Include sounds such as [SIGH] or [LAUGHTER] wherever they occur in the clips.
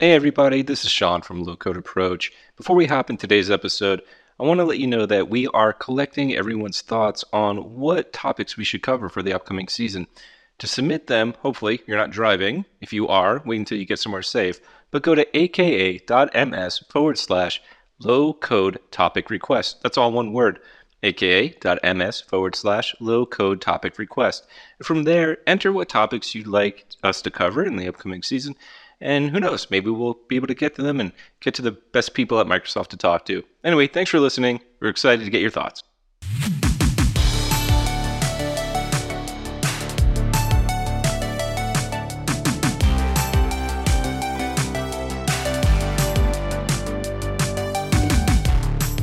Hey everybody, this is Sean from Low Code Approach. Before we hop in today's episode, I want to let you know that we are collecting everyone's thoughts on what topics we should cover for the upcoming season. To submit them, hopefully you're not driving. If you are, wait until you get somewhere safe. But go to aka.ms forward slash low code topic request. That's all one word. aka.ms forward slash low code topic request. From there, enter what topics you'd like us to cover in the upcoming season and who knows, maybe we'll be able to get to them and get to the best people at Microsoft to talk to. Anyway, thanks for listening. We're excited to get your thoughts.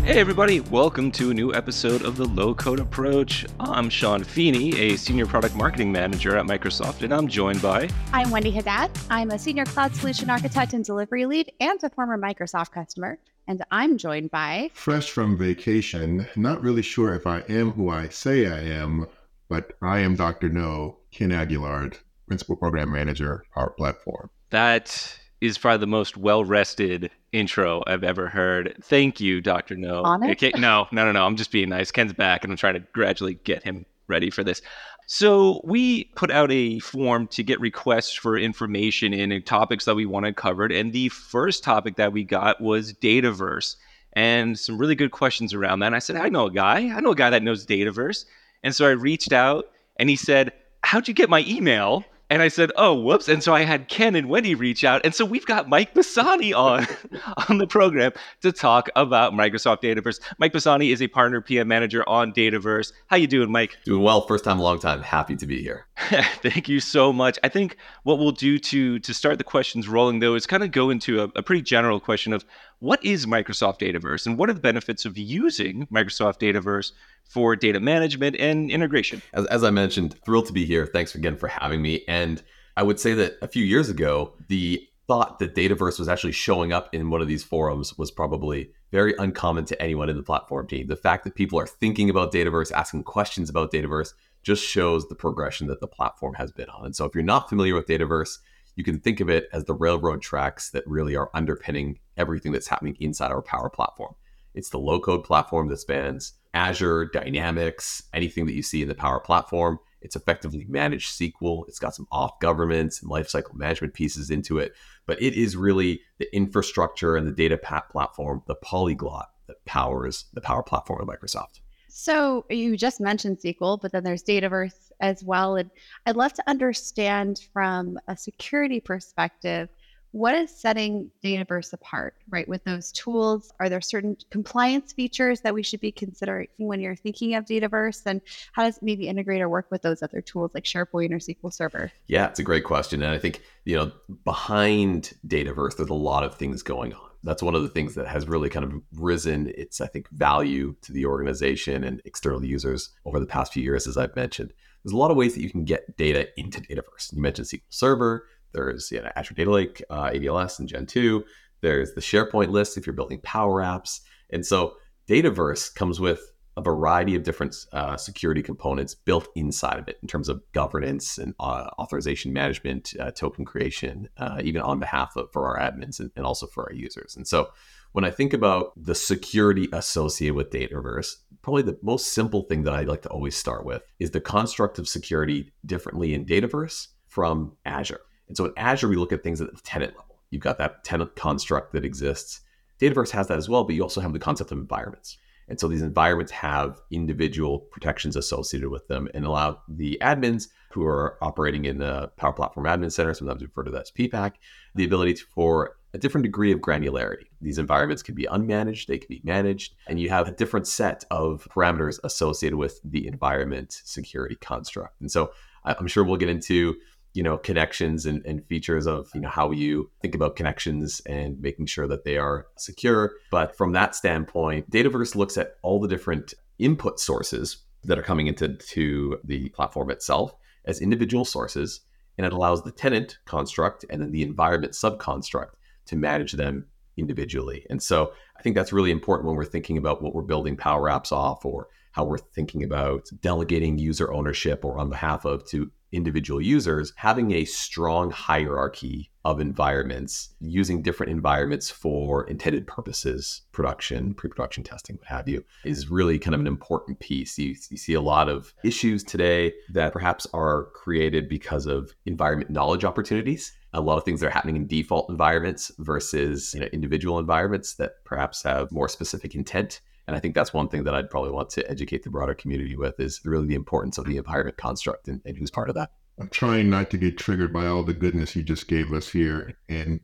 Hey, everybody, welcome to a new episode of the Low Code Approach. I'm Sean Feeney, a Senior Product Marketing Manager at Microsoft, and I'm joined by. I'm Wendy Haddad. I'm a Senior Cloud Solution Architect and Delivery Lead and a former Microsoft customer. And I'm joined by. Fresh from vacation, not really sure if I am who I say I am, but I am Dr. No, Ken Aguillard, Principal Program Manager, Power Platform. That is probably the most well rested intro I've ever heard. Thank you, Dr. No. Okay, no, no, no, no. I'm just being nice. Ken's back and I'm trying to gradually get him ready for this. So we put out a form to get requests for information in topics that we wanted covered. And the first topic that we got was Dataverse and some really good questions around that. And I said, I know a guy. I know a guy that knows Dataverse. And so I reached out and he said, How'd you get my email? And I said, "Oh, whoops!" And so I had Ken and Wendy reach out, and so we've got Mike Bassani on [LAUGHS] on the program to talk about Microsoft Dataverse. Mike Bassani is a partner PM manager on Dataverse. How you doing, Mike? Doing well. First time, long time. Happy to be here. [LAUGHS] Thank you so much. I think what we'll do to to start the questions rolling, though, is kind of go into a, a pretty general question of what is Microsoft Dataverse and what are the benefits of using Microsoft Dataverse for data management and integration? As, as I mentioned, thrilled to be here. Thanks again for having me. And I would say that a few years ago, the thought that Dataverse was actually showing up in one of these forums was probably very uncommon to anyone in the platform team. The fact that people are thinking about Dataverse, asking questions about Dataverse, just shows the progression that the platform has been on. And so if you're not familiar with Dataverse, you can think of it as the railroad tracks that really are underpinning everything that's happening inside our Power Platform. It's the low code platform that spans Azure, Dynamics, anything that you see in the Power Platform. It's effectively managed SQL. It's got some auth governance and lifecycle management pieces into it, but it is really the infrastructure and the data platform, the polyglot that powers the Power Platform of Microsoft. So you just mentioned SQL, but then there's Dataverse as well. And I'd love to understand from a security perspective what is setting Dataverse apart, right? With those tools, are there certain compliance features that we should be considering when you're thinking of Dataverse? And how does maybe integrate or work with those other tools like SharePoint or SQL Server? Yeah, it's a great question. And I think, you know, behind Dataverse, there's a lot of things going on. That's one of the things that has really kind of risen its, I think, value to the organization and external users over the past few years, as I've mentioned. There's a lot of ways that you can get data into Dataverse. You mentioned SQL Server there's you know, Azure Data Lake, uh, ADLS, and Gen 2. There's the SharePoint list if you're building Power Apps. And so Dataverse comes with a variety of different uh, security components built inside of it in terms of governance and uh, authorization management, uh, token creation, uh, even on behalf of for our admins and, and, also for our users. And so when I think about the security associated with Dataverse, probably the most simple thing that I like to always start with is the construct of security differently in Dataverse from Azure. And so in Azure, we look at things at the tenant level. You've got that tenant construct that exists. Dataverse has that as well, but you also have the concept of environments. And so these environments have individual protections associated with them and allow the admins who are operating in the Power Platform Admin Center, sometimes referred to as PPAC, the ability for a different degree of granularity. These environments can be unmanaged, they can be managed, and you have a different set of parameters associated with the environment security construct. And so I'm sure we'll get into you know connections and, and features of you know how you think about connections and making sure that they are secure but from that standpoint dataverse looks at all the different input sources that are coming into to the platform itself as individual sources and it allows the tenant construct and then the environment subconstruct to manage them individually and so i think that's really important when we're thinking about what we're building power apps off or how we're thinking about delegating user ownership or on behalf of to individual users, having a strong hierarchy of environments, using different environments for intended purposes, production, pre production testing, what have you, is really kind of an important piece. You, you, see a lot of issues today that perhaps are created because of environment knowledge opportunities. A lot of things that are happening in default environments versus you know, individual environments that perhaps have more specific intent. And I think that's one thing that I'd probably want to educate the broader community with is really the importance of the environment construct and, and who's part of that. I'm trying not to get triggered by all the goodness you just gave us here and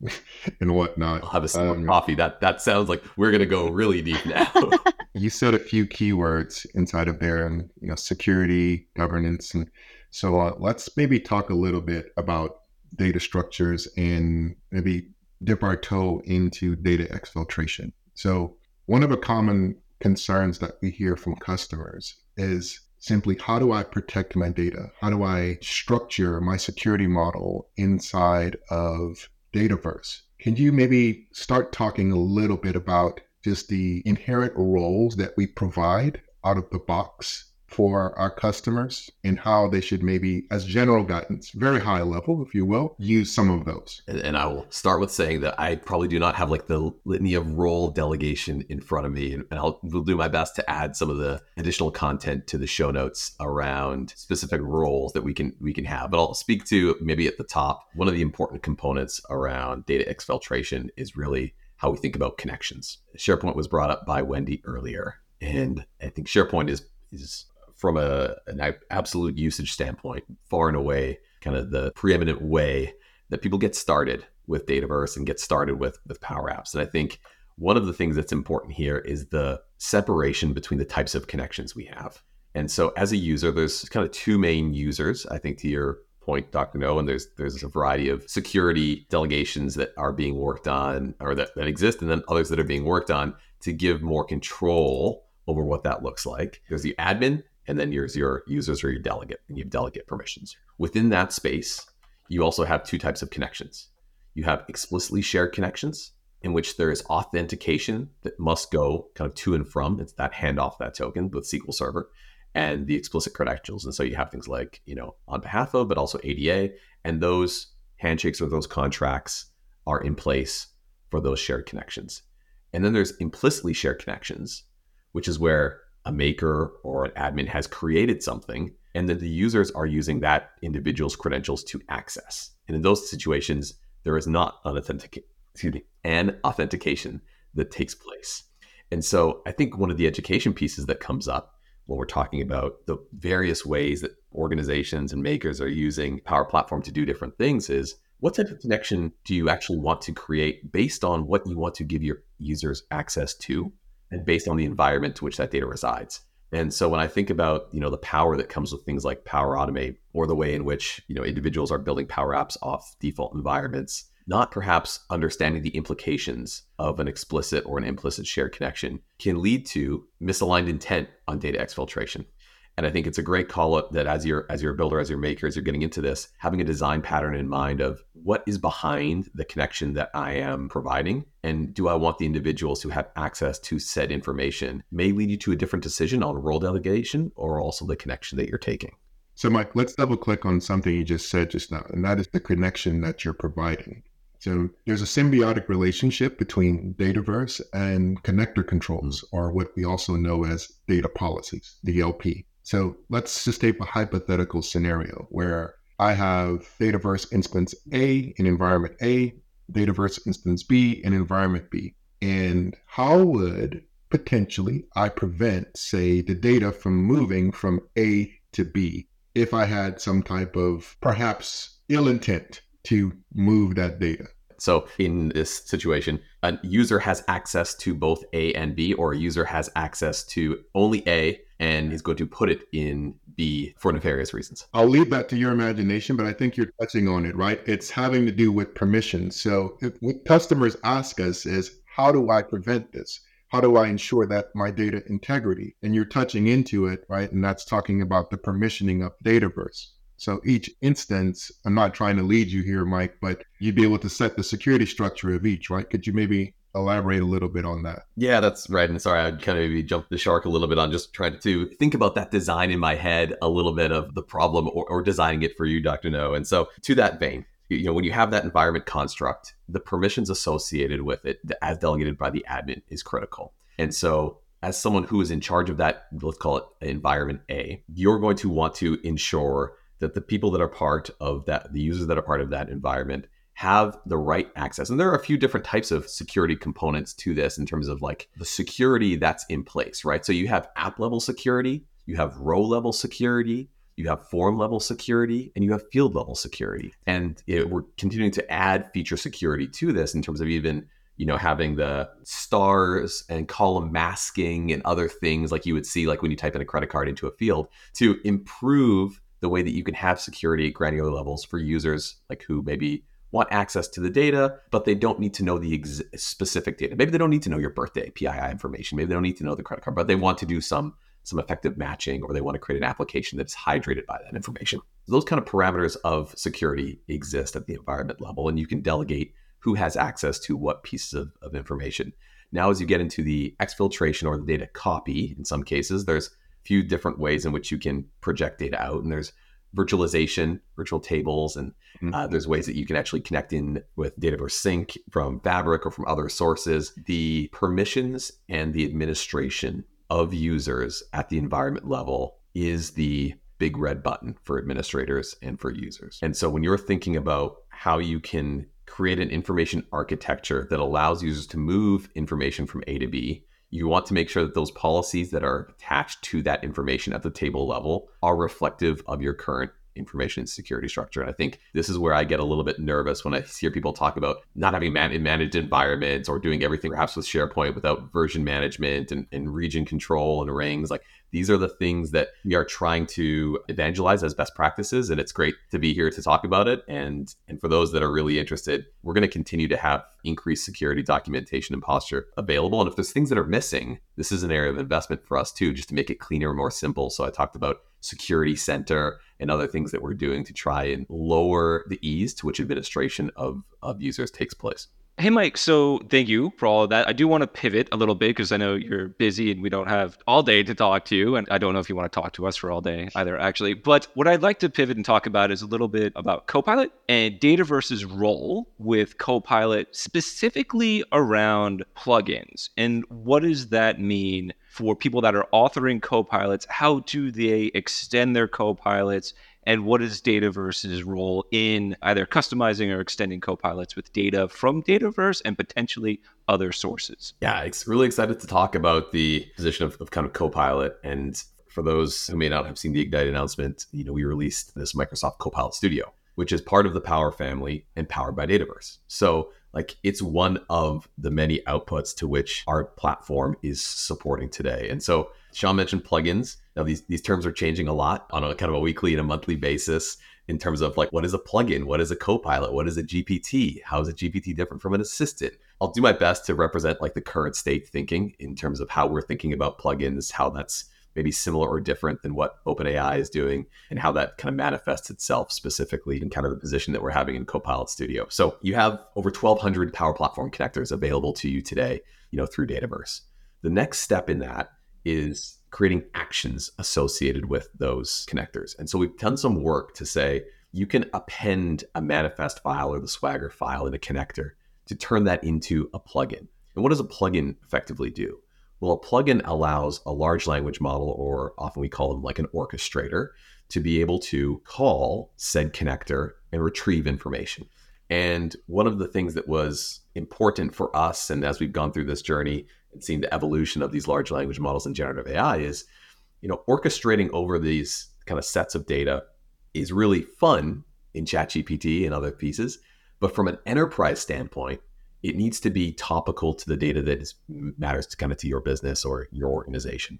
and whatnot. I'll have a sip um, of coffee. That that sounds like we're gonna go really deep now. [LAUGHS] you said a few keywords inside of there, and you know, security, governance, and so uh, let's maybe talk a little bit about data structures and maybe dip our toe into data exfiltration. So one of the common concerns that we hear from customers is simply how do I protect my data? How do I structure my security model inside of Dataverse? Can you maybe start talking a little bit about just the inherent roles that we provide out of the box for our customers and how they should maybe, as general guidance, very high level, if you will, use some of those. And, and, I will start with saying that I probably do not have like the litany of role delegation in front of me, and, I'll will do my best to add some of the additional content to the show notes around specific roles that we can we can have. But I'll speak to maybe at the top one of the important components around data exfiltration is really how we think about connections. SharePoint was brought up by Wendy earlier, and I think SharePoint is is from a, an absolute usage standpoint, far and away, kind of the preeminent way that people get started with Dataverse and get started with with Power Apps. And I think one of the things that's important here is the separation between the types of connections we have. And so as a user, there's kind of two main users, I think to your point, Dr. No, and there's there's a variety of security delegations that are being worked on or that, that exist, and then others that are being worked on to give more control over what that looks like. There's the admin and then there's your users or your delegate, and you have delegate permissions. Within that space, you also have two types of connections. You have explicitly shared connections, in which there is authentication that must go kind of to and from. It's that handoff that token with SQL Server and the explicit credentials. And so you have things like, you know, on behalf of, but also ADA. And those handshakes or those contracts are in place for those shared connections. And then there's implicitly shared connections, which is where a maker or an admin has created something, and that the users are using that individual's credentials to access. And in those situations, there is not an authentic- excuse me, an authentication that takes place. And so I think one of the education pieces that comes up when we're talking about the various ways that organizations and makers are using Power Platform to do different things is what type of connection do you actually want to create based on what you want to give your users access to? And based on the environment to which that data resides. And so when I think about, you know, the power that comes with things like Power Automate or the way in which, you know, individuals are building Power Apps off default environments, not perhaps understanding the implications of an explicit or an implicit shared connection can lead to misaligned intent on data exfiltration. And I think it's a great call up that as you're as you're a builder, as your maker, as you're getting into this, having a design pattern in mind of what is behind the connection that I am providing, and do I want the individuals who have access to said information may lead you to a different decision on role delegation or also the connection that you're taking. So, Mike, let's double click on something you just said just now, and that is the connection that you're providing. So there's a symbiotic relationship between Dataverse and connector controls, mm-hmm. or what we also know as data policies, DLP. So let's just take a hypothetical scenario where I have Dataverse instance A in environment A, Dataverse instance B in environment B. And how would potentially I prevent, say, the data from moving from A to B if I had some type of perhaps ill intent to move that data? So in this situation, a user has access to both A and B, or a user has access to only A and he's going to put it in B for nefarious reasons. I'll leave that to your imagination, but I think you're touching on it, right? It's having to do with permission. So if, what customers ask us is, how do I prevent this? How do I ensure that my data integrity? And you're touching into it, right? And that's talking about the permissioning of Dataverse. So each instance, I'm not trying to lead you here, Mike, but you'd be able to set the security structure of each, right? Could you maybe elaborate a little bit on that. Yeah, that's right. And sorry, I kind of maybe jumped the shark a little bit on just trying to think about that design in my head a little bit of the problem or, or designing it for you, Dr. No. And so to that vein, you know, when you have that environment construct, the permissions associated with it, as delegated by the admin, is critical. And so as someone who is in charge of that, let's call it environment A, you're going to want to ensure that the people that are part of that, the users that are part of that environment, have the right access. And there are a few different types of security components to this in terms of like the security that's in place, right? So you have app level security, you have row level security, you have form level security, and you have field level security. And it, we're continuing to add feature security to this in terms of even you know having the stars and column masking and other things like you would see like when you type in a credit card into a field to improve the way that you can have security at granular levels for users like who maybe want access to the data, but they don't need to know the ex- specific data. Maybe they don't need to know your birthday PII information. Maybe they don't need to know the credit card, but they want to do some some effective matching or they want to create an application that's hydrated by that information. Those kind of parameters of security exist at the environment level, and you can delegate who has access to what pieces of, of information. Now, as you get into the exfiltration or the data copy, in some cases, there's a few different ways in which you can project data out, and there's virtualization, virtual tables, and mm-hmm. uh, there's ways that you can actually connect in with Dataverse Sync from Fabric or from other sources. The permissions and the administration of users at the environment level is the big red button for administrators and for users. And so when you're thinking about how you can create an information architecture that allows users to move information from A to B, you want to make sure that those policies that are attached to that information at the table level are reflective of your current information security structure. And I think this is where I get a little bit nervous when I hear people talk about not having man- managed environments or doing everything perhaps with SharePoint without version management and, and region control and rings. Like these are the things that we are trying to evangelize as best practices. And it's great to be here to talk about it. And, and for those that are really interested, we're going to continue to have increased security documentation and posture available. And if there's things that are missing, this is an area of investment for us too, just to make it cleaner and more simple. So I talked about security center and other things that we're doing to try and lower the ease to which administration of, of users takes place. Hey, Mike. So thank you for all of that. I do want to pivot a little bit because I know you're busy and we don't have all day to talk to you. And I don't know if you want to talk to us for all day either, actually. But what I'd like to pivot and talk about is a little bit about Copilot and Dataverse's role with Copilot, specifically around plugins. And what does that mean for people that are authoring Copilots? How do they extend their Copilots? And what is Dataverse's role in either customizing or extending copilots with data from Dataverse and potentially other sources? Yeah, it's really excited to talk about the position of, of kind of copilot. And for those who may not have seen the Ignite announcement, you know, we released this Microsoft Copilot Studio, which is part of the Power family and powered by Dataverse. So like it's one of the many outputs to which our platform is supporting today. And so Sean mentioned plugins. Now these these terms are changing a lot on a kind of a weekly and a monthly basis in terms of like what is a plugin, what is a copilot, what is a GPT, how is a GPT different from an assistant. I'll do my best to represent like the current state thinking in terms of how we're thinking about plugins, how that's maybe similar or different than what OpenAI is doing and how that kind of manifests itself specifically in kind of the position that we're having in Copilot Studio. So you have over 1200 Power Platform connectors available to you today, you know, through Dataverse. The next step in that is creating actions associated with those connectors. And so we've done some work to say you can append a manifest file or the Swagger file in a connector to turn that into a plugin. And what does a plugin effectively do? Well, a plugin allows a large language model, or often we call them like an orchestrator, to be able to call said connector and retrieve information. And one of the things that was important for us, and as we've gone through this journey, and seen the evolution of these large language models and generative AI is, you know, orchestrating over these kind of sets of data is really fun in ChatGPT and other pieces. But from an enterprise standpoint, it needs to be topical to the data that is, matters to kind of to your business or your organization.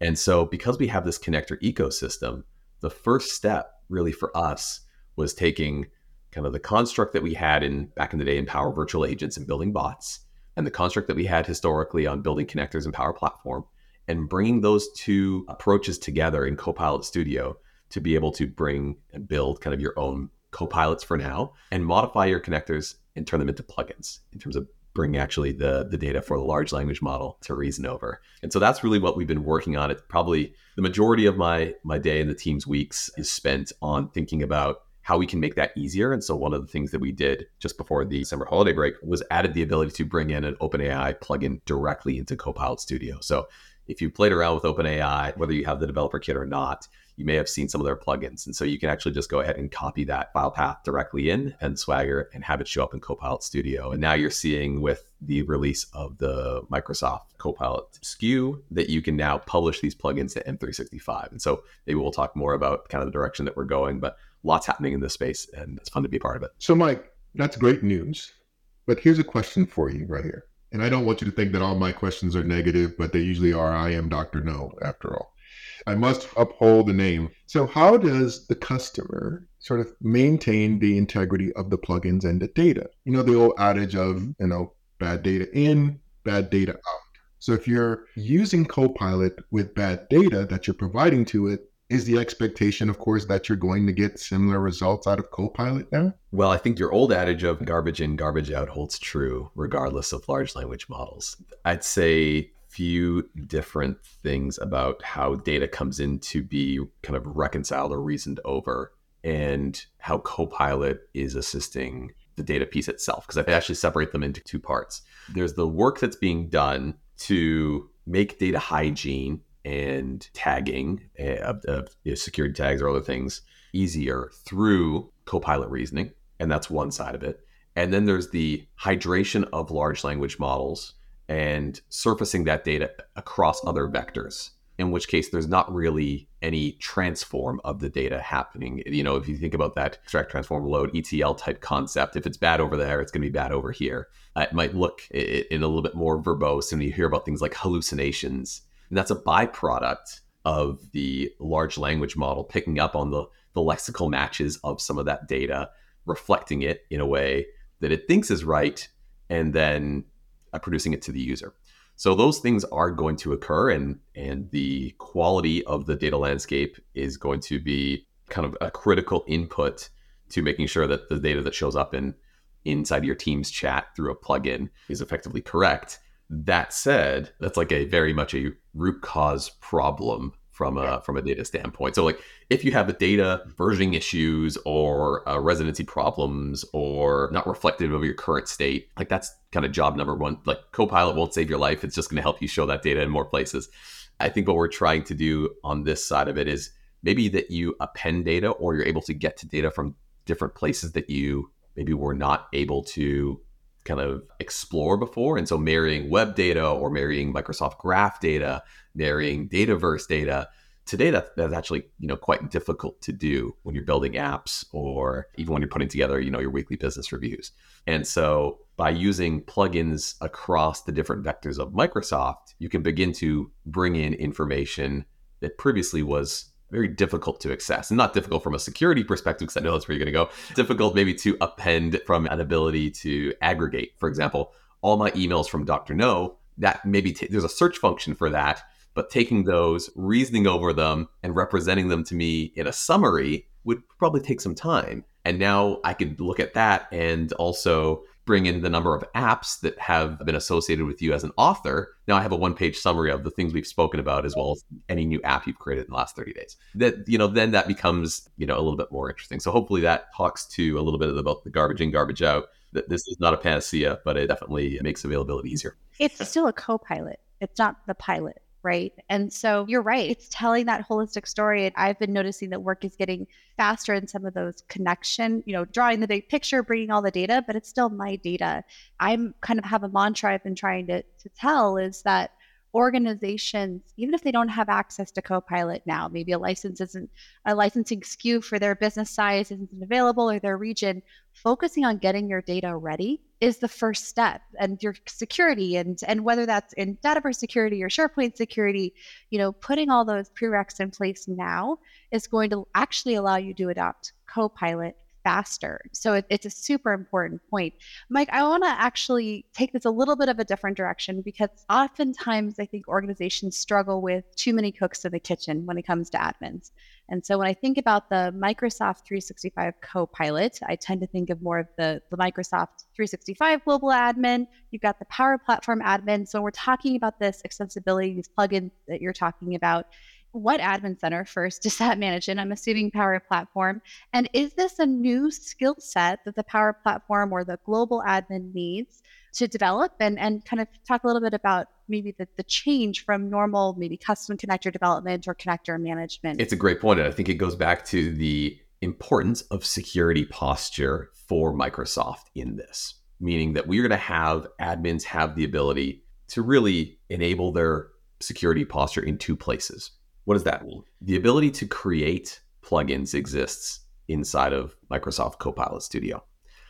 And so, because we have this connector ecosystem, the first step really for us was taking kind of the construct that we had in back in the day in Power Virtual Agents and building bots and the construct that we had historically on building connectors and Power Platform, and bringing those two approaches together in Copilot Studio to be able to bring and build kind of your own copilots for now and modify your connectors and turn them into plugins in terms of bringing actually the the data for the large language model to reason over. And so that's really what we've been working on. It's probably the majority of my my day and the team's weeks is spent on thinking about how we can make that easier. And so one of the things that we did just before the summer holiday break was added the ability to bring in an OpenAI plugin directly into Copilot Studio. So if you played around with OpenAI, whether you have the developer kit or not, you may have seen some of their plugins. And so you can actually just go ahead and copy that file path directly in and Swagger and have it show up in Copilot Studio. And now you're seeing with the release of the Microsoft Copilot SKU that you can now publish these plugins to M365. And so maybe we'll talk more about kind of the direction that we're going, but lots happening in this space and it's fun to be part of it. So, Mike, that's great news. But here's a question for you right here. And I don't want you to think that all my questions are negative, but they usually are. I am Dr. No, after all. I must uphold the name. So, how does the customer sort of maintain the integrity of the plugins and the data? You know, the old adage of, you know, bad data in, bad data out. So, if you're using Copilot with bad data that you're providing to it, is the expectation, of course, that you're going to get similar results out of Copilot now? Well, I think your old adage of garbage in, garbage out holds true regardless of large language models. I'd say few different things about how data comes in to be kind of reconciled or reasoned over and how Copilot is assisting the data piece itself. Because I actually separate them into two parts. There's the work that's being done to make data hygiene and tagging eh, of, of you know, security tags or other things easier through Copilot reasoning. And that's one side of it. And then there's the hydration of large language models and surfacing that data across other vectors in which case there's not really any transform of the data happening. You know, if you think about that extract, transform, load ETL type concept, if it's bad over there, it's going to be bad over here. Uh, it might look in a little bit more verbose, and you hear about things like hallucinations, and that's a byproduct of the large language model picking up on the the lexical matches of some of that data, reflecting it in a way that it thinks is right, and then Uh, producing it to the user. So those things are going to occur, and and the quality of the data landscape is going to be kind of a critical input to making sure that the data that shows up in inside your team's chat through a plugin is effectively correct. That said, that's like a very much a root cause problem from a from a data standpoint. So like if you have the data versioning issues or uh, residency problems or not reflective of your current state, like that's kind of job number one. Like Copilot won't save your life; it's just going to help you show that data in more places. I think what we're trying to do on this side of it is maybe that you append data or you're able to get to data from different places that you maybe were not able to kind of explore before. And so marrying web data or marrying Microsoft Graph data, marrying Dataverse data, today that, that's actually you know quite difficult to do when you're building apps or even when you're putting together you know your weekly business reviews. And so by using plugins across the different vectors of Microsoft, you can begin to bring in information that previously was very difficult to access. Not difficult from a security perspective because i know that's where you're going to go. Difficult maybe to append from an ability to aggregate. For example all my emails from dr no that maybe t- there's a search function for that but taking those reasoning over them and representing them to me in a summary would probably take some time. And now i could look at that and also bring in the number of apps that have been associated with you as an author. Now I have a one-page summary of the things we've spoken about as well as any new app you've created in the last 30 days. That you know, then that becomes, you know, a little bit more interesting. So hopefully that talks to a little bit about the garbage in, garbage out. That this is not a panacea, but it definitely makes availability easier. It's still a co-pilot. It's not the pilot right? And so you're right. It's telling that holistic story. And I've been noticing that work is getting faster in some of those connection, you know, drawing the big picture, bringing all the data, but it's still my data. I'm kind of have a mantra I've been trying to, to tell is that organizations, even if they don't have access to Copilot now, maybe a license isn't a licensing SKU for their business size isn't available or their region, focusing on getting your data ready is the first step and your security and and whether that's in Dataverse security or SharePoint security, you know, putting all those prereqs in place now is going to actually allow you to adopt Copilot faster. So it, it's a super important point. Mike, I want to actually take this a little bit of a different direction because oftentimes I think organizations struggle with too many cooks in the kitchen when it comes to admins. And so when I think about the Microsoft 365 Copilot, I tend to think of more of the, the Microsoft 365 global admin. You've got the Power Platform admin. So when we're talking about this extensibility, these plugins that you're talking about, what admin center first does that manage in? I'm assuming Power Platform. And is this a new skill set that the Power Platform or the global admin needs to develop and, and kind of talk a little bit about maybe the, the change from normal, maybe custom connector development or connector management? It's a great point. And I think it goes back to the importance of security posture for Microsoft in this, meaning that we're going to have admins have the ability to really enable their security posture in two places. What does that? The ability to create plugins exists inside of Microsoft Copilot Studio.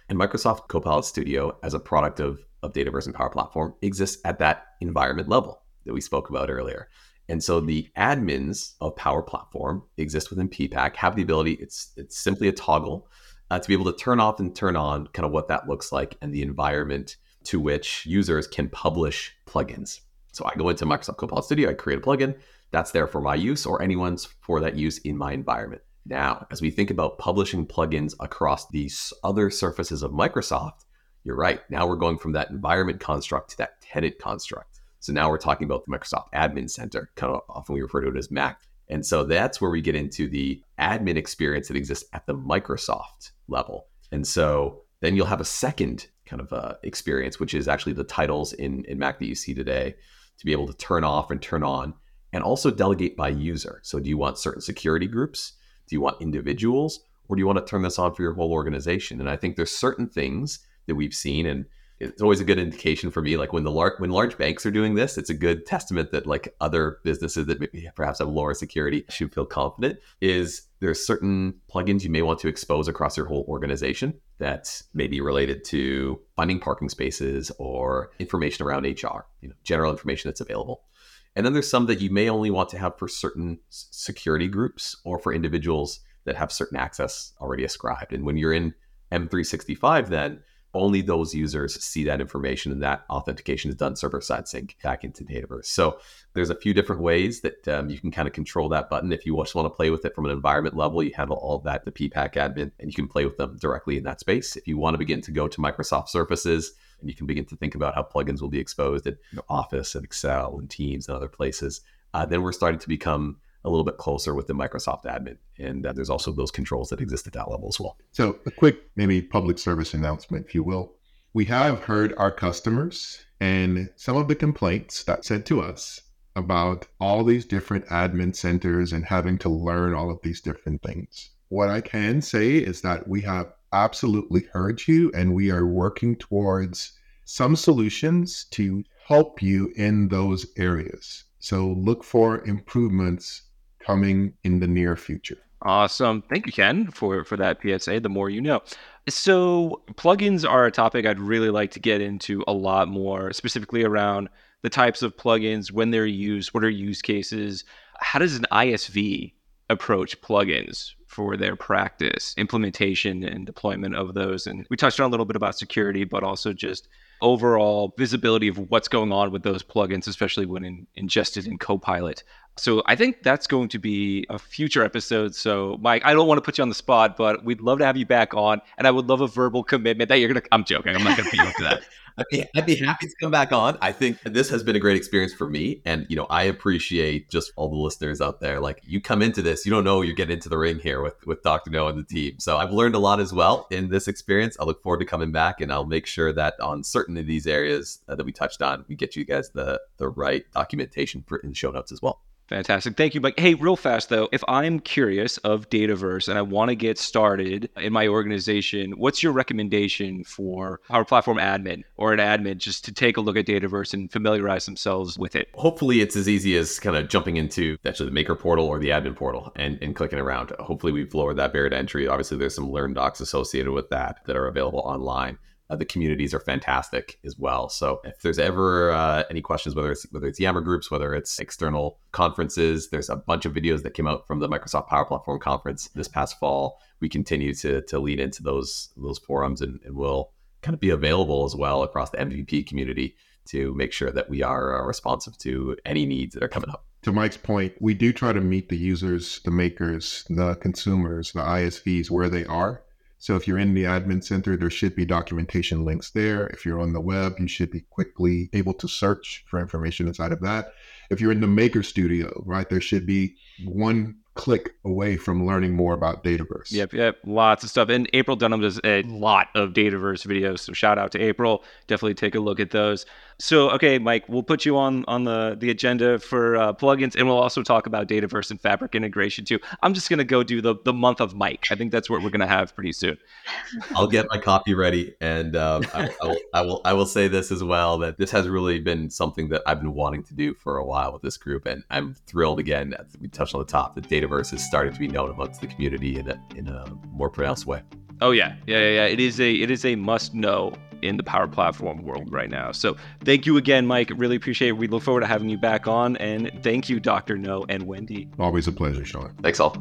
And Microsoft Copilot Studio, as a product of of Dataverse and Power Platform exists at that environment level that we spoke about earlier. And so the admins of Power Platform exist within PPAC, have the ability, it's it's simply a toggle uh, to be able to turn off and turn on kind of what that looks like and the environment to which users can publish plugins. So I go into Microsoft Copilot Studio, I create a plugin that's there for my use or anyone's for that use in my environment. Now, as we think about publishing plugins across these other surfaces of Microsoft, you're right. Now we're going from that environment construct to that tenant construct. So now we're talking about the Microsoft Admin Center. Kind of often we refer to it as MAC. And so that's where we get into the admin experience that exists at the Microsoft level. And so then you'll have a second kind of uh, experience, which is actually the titles in, in Mac that you see today to be able to turn off and turn on and also delegate by user. So do you want certain security groups? Do you want individuals? Or do you want to turn this on for your whole organization? And I think there's certain things that we've seen and it's always a good indication for me like when the large when large banks are doing this it's a good testament that like other businesses that maybe perhaps have lower security should feel confident is there's certain plugins you may want to expose across your whole organization that may be related to finding parking spaces or information around hr you know general information that's available and then there's some that you may only want to have for certain security groups or for individuals that have certain access already ascribed and when you're in m365 then only those users see that information and that authentication is done server side sync back into Dataverse. So there's a few different ways that um, you can kind of control that button. If you just want to play with it from an environment level, you handle all of that, the PPAC admin, and you can play with them directly in that space. If you want to begin to go to Microsoft Surfaces, and you can begin to think about how plugins will be exposed in you know, Office and Excel and Teams and other places, uh, then we're starting to become a little bit closer with the Microsoft admin. And uh, there's also those controls that exist at that level as well. So, a quick, maybe public service announcement, if you will. We have heard our customers and some of the complaints that said to us about all these different admin centers and having to learn all of these different things. What I can say is that we have absolutely heard you and we are working towards some solutions to help you in those areas. So look for improvements coming in the near future. Awesome. Thank you, Ken, for, for that PSA. The more you know. So, plugins are a topic I'd really like to get into a lot more, specifically around the types of plugins, when they're used, what are use cases, how does an ISV approach plugins for their practice, implementation, and deployment of those. And we touched on a little bit about security, but also just overall visibility of what's going on with those plugins, especially when in, ingested in Copilot. So I think that's going to be a future episode. So Mike, I don't want to put you on the spot, but we'd love to have you back on, and I would love a verbal commitment that you're gonna. I'm joking. I'm not gonna put you up to that. [LAUGHS] I'd be, I'd be happy to come back on. I think this has been a great experience for me. And, you know, I appreciate just all the listeners out there. Like you come into this, you don't know you're getting into the ring here with, with Dr. No and the team. So I've learned a lot as well in this experience. I look forward to coming back and I'll make sure that on certain of these areas uh, that we touched on, we get you guys the, the right documentation for in show notes as well. Fantastic. Thank you, Mike. Hey, real fast though, if I'm curious of Dataverse and I want to get started in my organization, what's your recommendation for our platform admin or an admin just to take a look at Dataverse and familiarize themselves with it? Hopefully, it's as easy as kind of jumping into actually the maker portal or the admin portal and, and clicking around. Hopefully, we've lowered that barrier to entry. Obviously, there's some learn docs associated with that that are available online. Uh, the communities are fantastic as well. So if there's ever uh, any questions, whether it's whether it's Yammer groups, whether it's external conferences, there's a bunch of videos that came out from the Microsoft Power Platform conference this past fall. We continue to to lead into those those forums, and, and we'll kind of be available as well across the MVP community to make sure that we are uh, responsive to any needs that are coming up. to Mike's point, we do try to meet the users, the makers, the consumers, the ISVs where they are. So if you're in the admin center, there should be documentation links there. If you're on the web, you should be quickly able to search for information inside of that. If you're in the maker studio, right, there should be one click away from learning more about Dataverse. Yep, yep, lots of stuff. And April Dunham does a lot of Dataverse videos, so shout out to April. Definitely take a look at those. So, okay, Mike, we'll put you on on the the agenda for uh, plugins, and we'll also talk about Dataverse and Fabric integration too. I'm just gonna go do the the month of Mike. I think that's what we're gonna have pretty soon. I'll get my copy ready, and um, I, I, will, I will I will say this as well that this has really been something that I've been wanting to do for a while with this group, and I'm thrilled again. As we touched on the top, that Dataverse is starting to be known amongst the community in a in a more pronounced way. Oh yeah, yeah, yeah, yeah. It is a it is a must know in the Power Platform world right now. So thank you again, Mike. Really appreciate it. We look forward to having you back on. And thank you, Dr. No and Wendy. Always a pleasure, Sean. Thanks all.